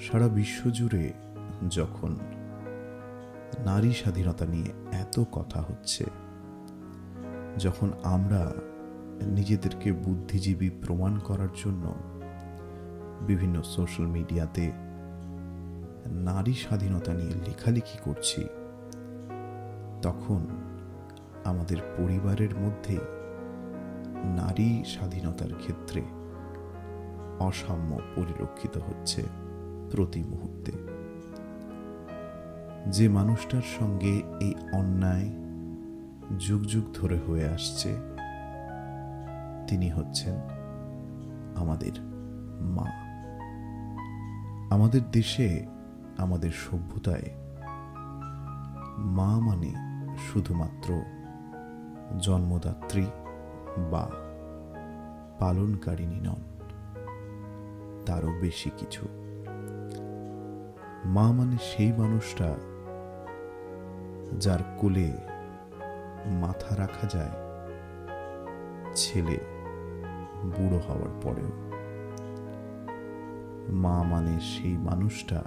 সারা বিশ্ব জুড়ে যখন নারী স্বাধীনতা নিয়ে এত কথা হচ্ছে, যখন আমরা নিজেদেরকে বুদ্ধিজীবী প্রমাণ করার জন্য বিভিন্ন সোশ্যাল মিডিয়াতে নারী স্বাধীনতা নিয়ে লেখালেখি করছি, তখন আমাদের পরিবারের মধ্যে নারী স্বাধীনতার ক্ষেত্রে অসাম্য পরিলক্ষিত হচ্ছে। প্রতি মুহূর্তে। যে মানুষটার সঙ্গে এই অন্যায় যুগ যুগ ধরে হয়ে আসছে, তিনি হচ্ছেন আমাদের মা। আমাদের দেশে আমাদের সভ্যতায় মা মানে শুধুমাত্র জন্মদাত্রী বা পালনকারিণী নন, তারও বেশি কিছু। মা মানে সেই মানুষটা যার কোলে মাথা রাখা যায়, ছেলে বুড়ো হওয়ার পরেও। মা মানে সেই মানুষটা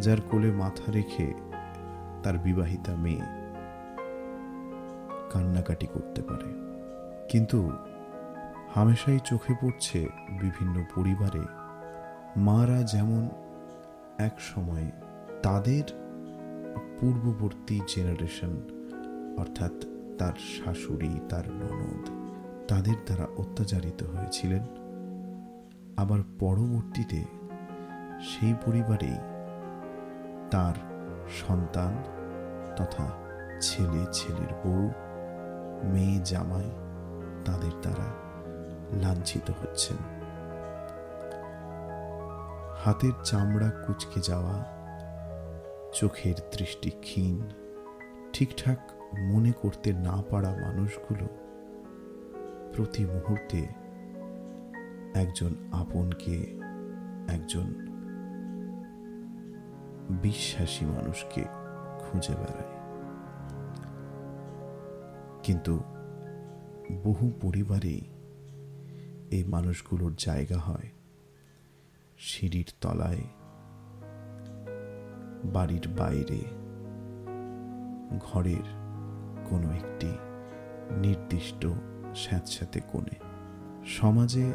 যার কোলে মাথা রেখে তার বিবাহিতা মেয়ে কান্নাকাটি করতে পারে। কিন্তু হামেশাই চোখে পড়ছে বিভিন্ন পরিবারে মারা যেমন এক সময়ে তাদের পূর্ববর্তী জেনারেশন অর্থাৎ তার শাশুড়ি, তার ননদ, তাদের দ্বারা অত্যাচারিত হয়েছিলেন। আবার পরবর্তীতে সেই পরিবারেই তার সন্তান তথা ছেলে, ছেলের বউ, মেয়ে, জামাই তাদের দ্বারা লাঞ্ছিত হচ্ছেন। হাতের চামড়া কুচকে যাওয়া, চোখের দৃষ্টি ক্ষীণ, ঠিকঠাক মনে করতে না পারা মানুষগুলো প্রতি মুহূর্তে একজন আপনকে, একজন বিশ্বাসী মানুষকে খুঁজে বেড়ায়। কিন্তু বহু পরিবারেই এই মানুষগুলোর জায়গা হয়। সিঁড়ির তলায়, বাড়ির বাইরে, ঘরের কোনো একটি নির্দিষ্ট স্যাঁতস্যাঁতে কোণে। সমাজে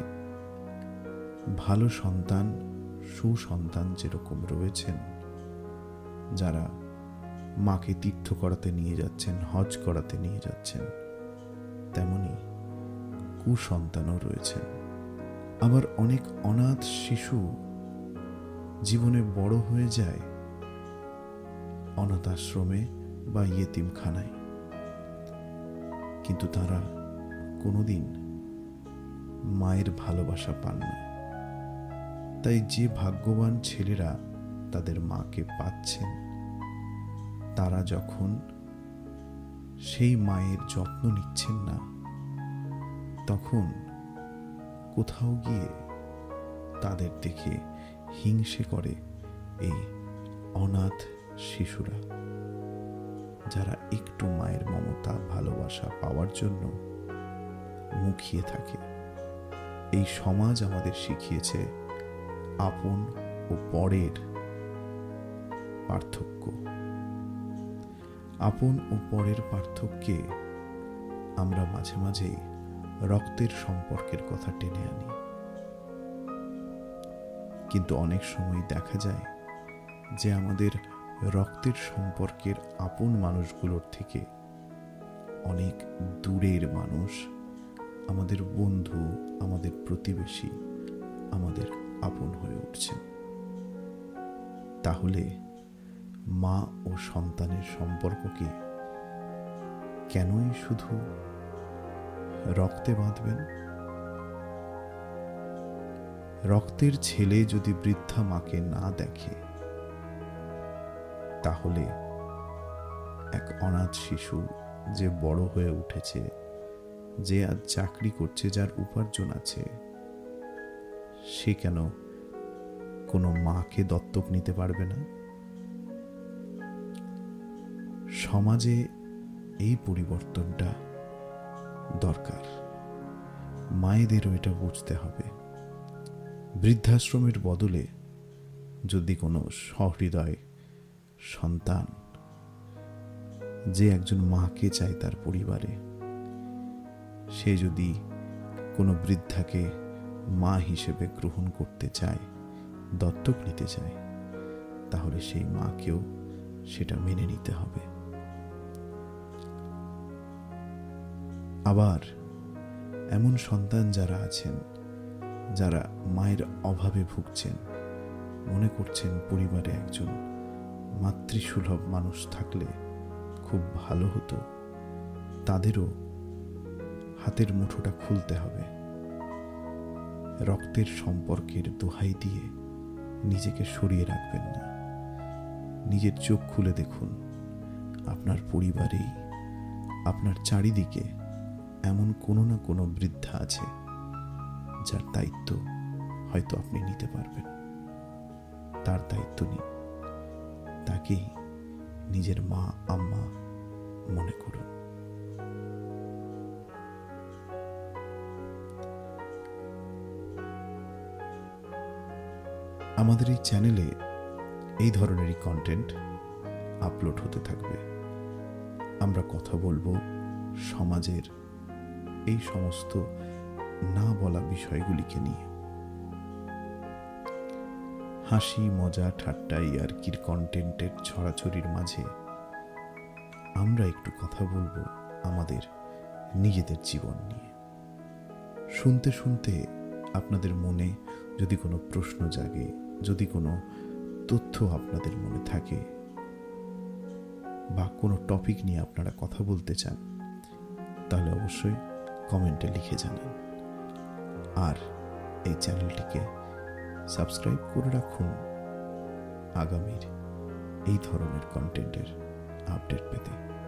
ভালো সন্তান, সুসন্তান যেরকম রয়েছেন, যারা মাকে তীর্থ করাতে নিয়ে যাচ্ছেন, হজ করাতে নিয়ে যাচ্ছেন, তেমনি কুসন্তানও রয়েছেন। আবার অনেক অনাথ শিশু জীবনে বড় হয়ে যায় অনাথ আশ্রমে বা ইয়েতিমখানায়। কিন্তু তারা কোনোদিন মায়ের ভালোবাসা পান না। তাই যে ভাগ্যবান ছেলেরা তাদের মাকে পাচ্ছেন, তারা যখন সেই মায়ের যত্ন নিচ্ছেন না, তখন কোথাও গিয়ে তাদের দেখে হিংসে করে এই অনাথ শিশুরা, যারা একটু মায়ের মমতা, ভালোবাসা পাওয়ার জন্য মুখিয়ে থাকে। এই সমাজ আমাদের শিখিয়েছে আপন ও পরের পার্থক্য। আপন ও পরের পার্থক্যে আমরা মাঝে মাঝেই রক্তের সম্পর্কের কথা টেনে আনি। কিন্তু অনেক সময় দেখা যায় যে আমাদের রক্তের সম্পর্কের আপন মানুষগুলোর থেকে অনেক দূরের মানুষ আমাদের বন্ধু, আমাদের প্রতিবেশী, আমাদের আপন হয়ে উঠছে। তাহলে মা ও সন্তানের সম্পর্ককে কেনই শুধু রক্তে বাঁধবেন। রক্তের ছেলে যদি বৃদ্ধা মাকে না দেখে, তাহলে এক অনাথ শিশু যে বড় হয়ে উঠেছে, যে আজ চাকরি করছে, যার উপার্জন আছে, সে কেন কোনো মাকে দত্তক নিতে পারবে না? সমাজে এই পরিবর্তনটা দরকার। মায়েদেরও এটা বুঝতে হবে। বৃদ্ধাশ্রমের বদলে যদি কোনো সহৃদয় সন্তান যে একজন মাকে চায় তার পরিবারে, সে যদি কোনো বৃদ্ধাকে মা হিসেবে গ্রহণ করতে চায়, দত্তক নিতে চায়, তাহলে সেই মাকেও সেটা মেনে নিতে হবে। আবার এমন সন্তান যারা আছেন, যারা মায়ের অভাবে ভুগছেন, মনে করছেন পরিবারে একজন মাতৃসুলভ মানুষ থাকলে খুব ভালো হতো, তাদেরও হাতের মুঠোটা খুলতে হবে। রক্তের সম্পর্কের দোহাই দিয়ে নিজেকে সরিয়ে রাখবেন না। নিজের চোখ খুলে দেখুন, আপনার পরিবারেই, আপনার চারিদিকে এমন কোনো না কোনো বৃদ্ধা আছে, যার দায়িত্ব হয়তো আপনি নিতে পারবেন। তার দায়িত্ব নিন। তাকেই নিজের মা, আম্মা মনে করুন। আমাদের এই চ্যানেলে এই ধরনেরই কন্টেন্ট আপলোড হতে থাকবে। আমরা কথা বলব সমাজের এই সমস্ত না বলা বিষয়গুলিকে নিয়ে। হাসি, মজা, ঠাট্টা, ইয়ার্কির কন্টেন্টের ছড়াছড়ির মাঝে আমরা একটু কথা বলব আমাদের নিজেদের জীবন নিয়ে। শুনতে শুনতে আপনাদের মনে যদি কোনো প্রশ্ন জাগে, যদি কোনো তথ্য আপনাদের মনে থাকে বা কোনো টপিক নিয়ে আপনারা কথা বলতে চান, তাহলে অবশ্যই কমেন্টে লিখে জানান। আর এই চ্যানেলটিকে সাবস্ক্রাইব করে রাখুন। আগামীর এই ধরনের কন্টেন্টের আপডেট পেতে।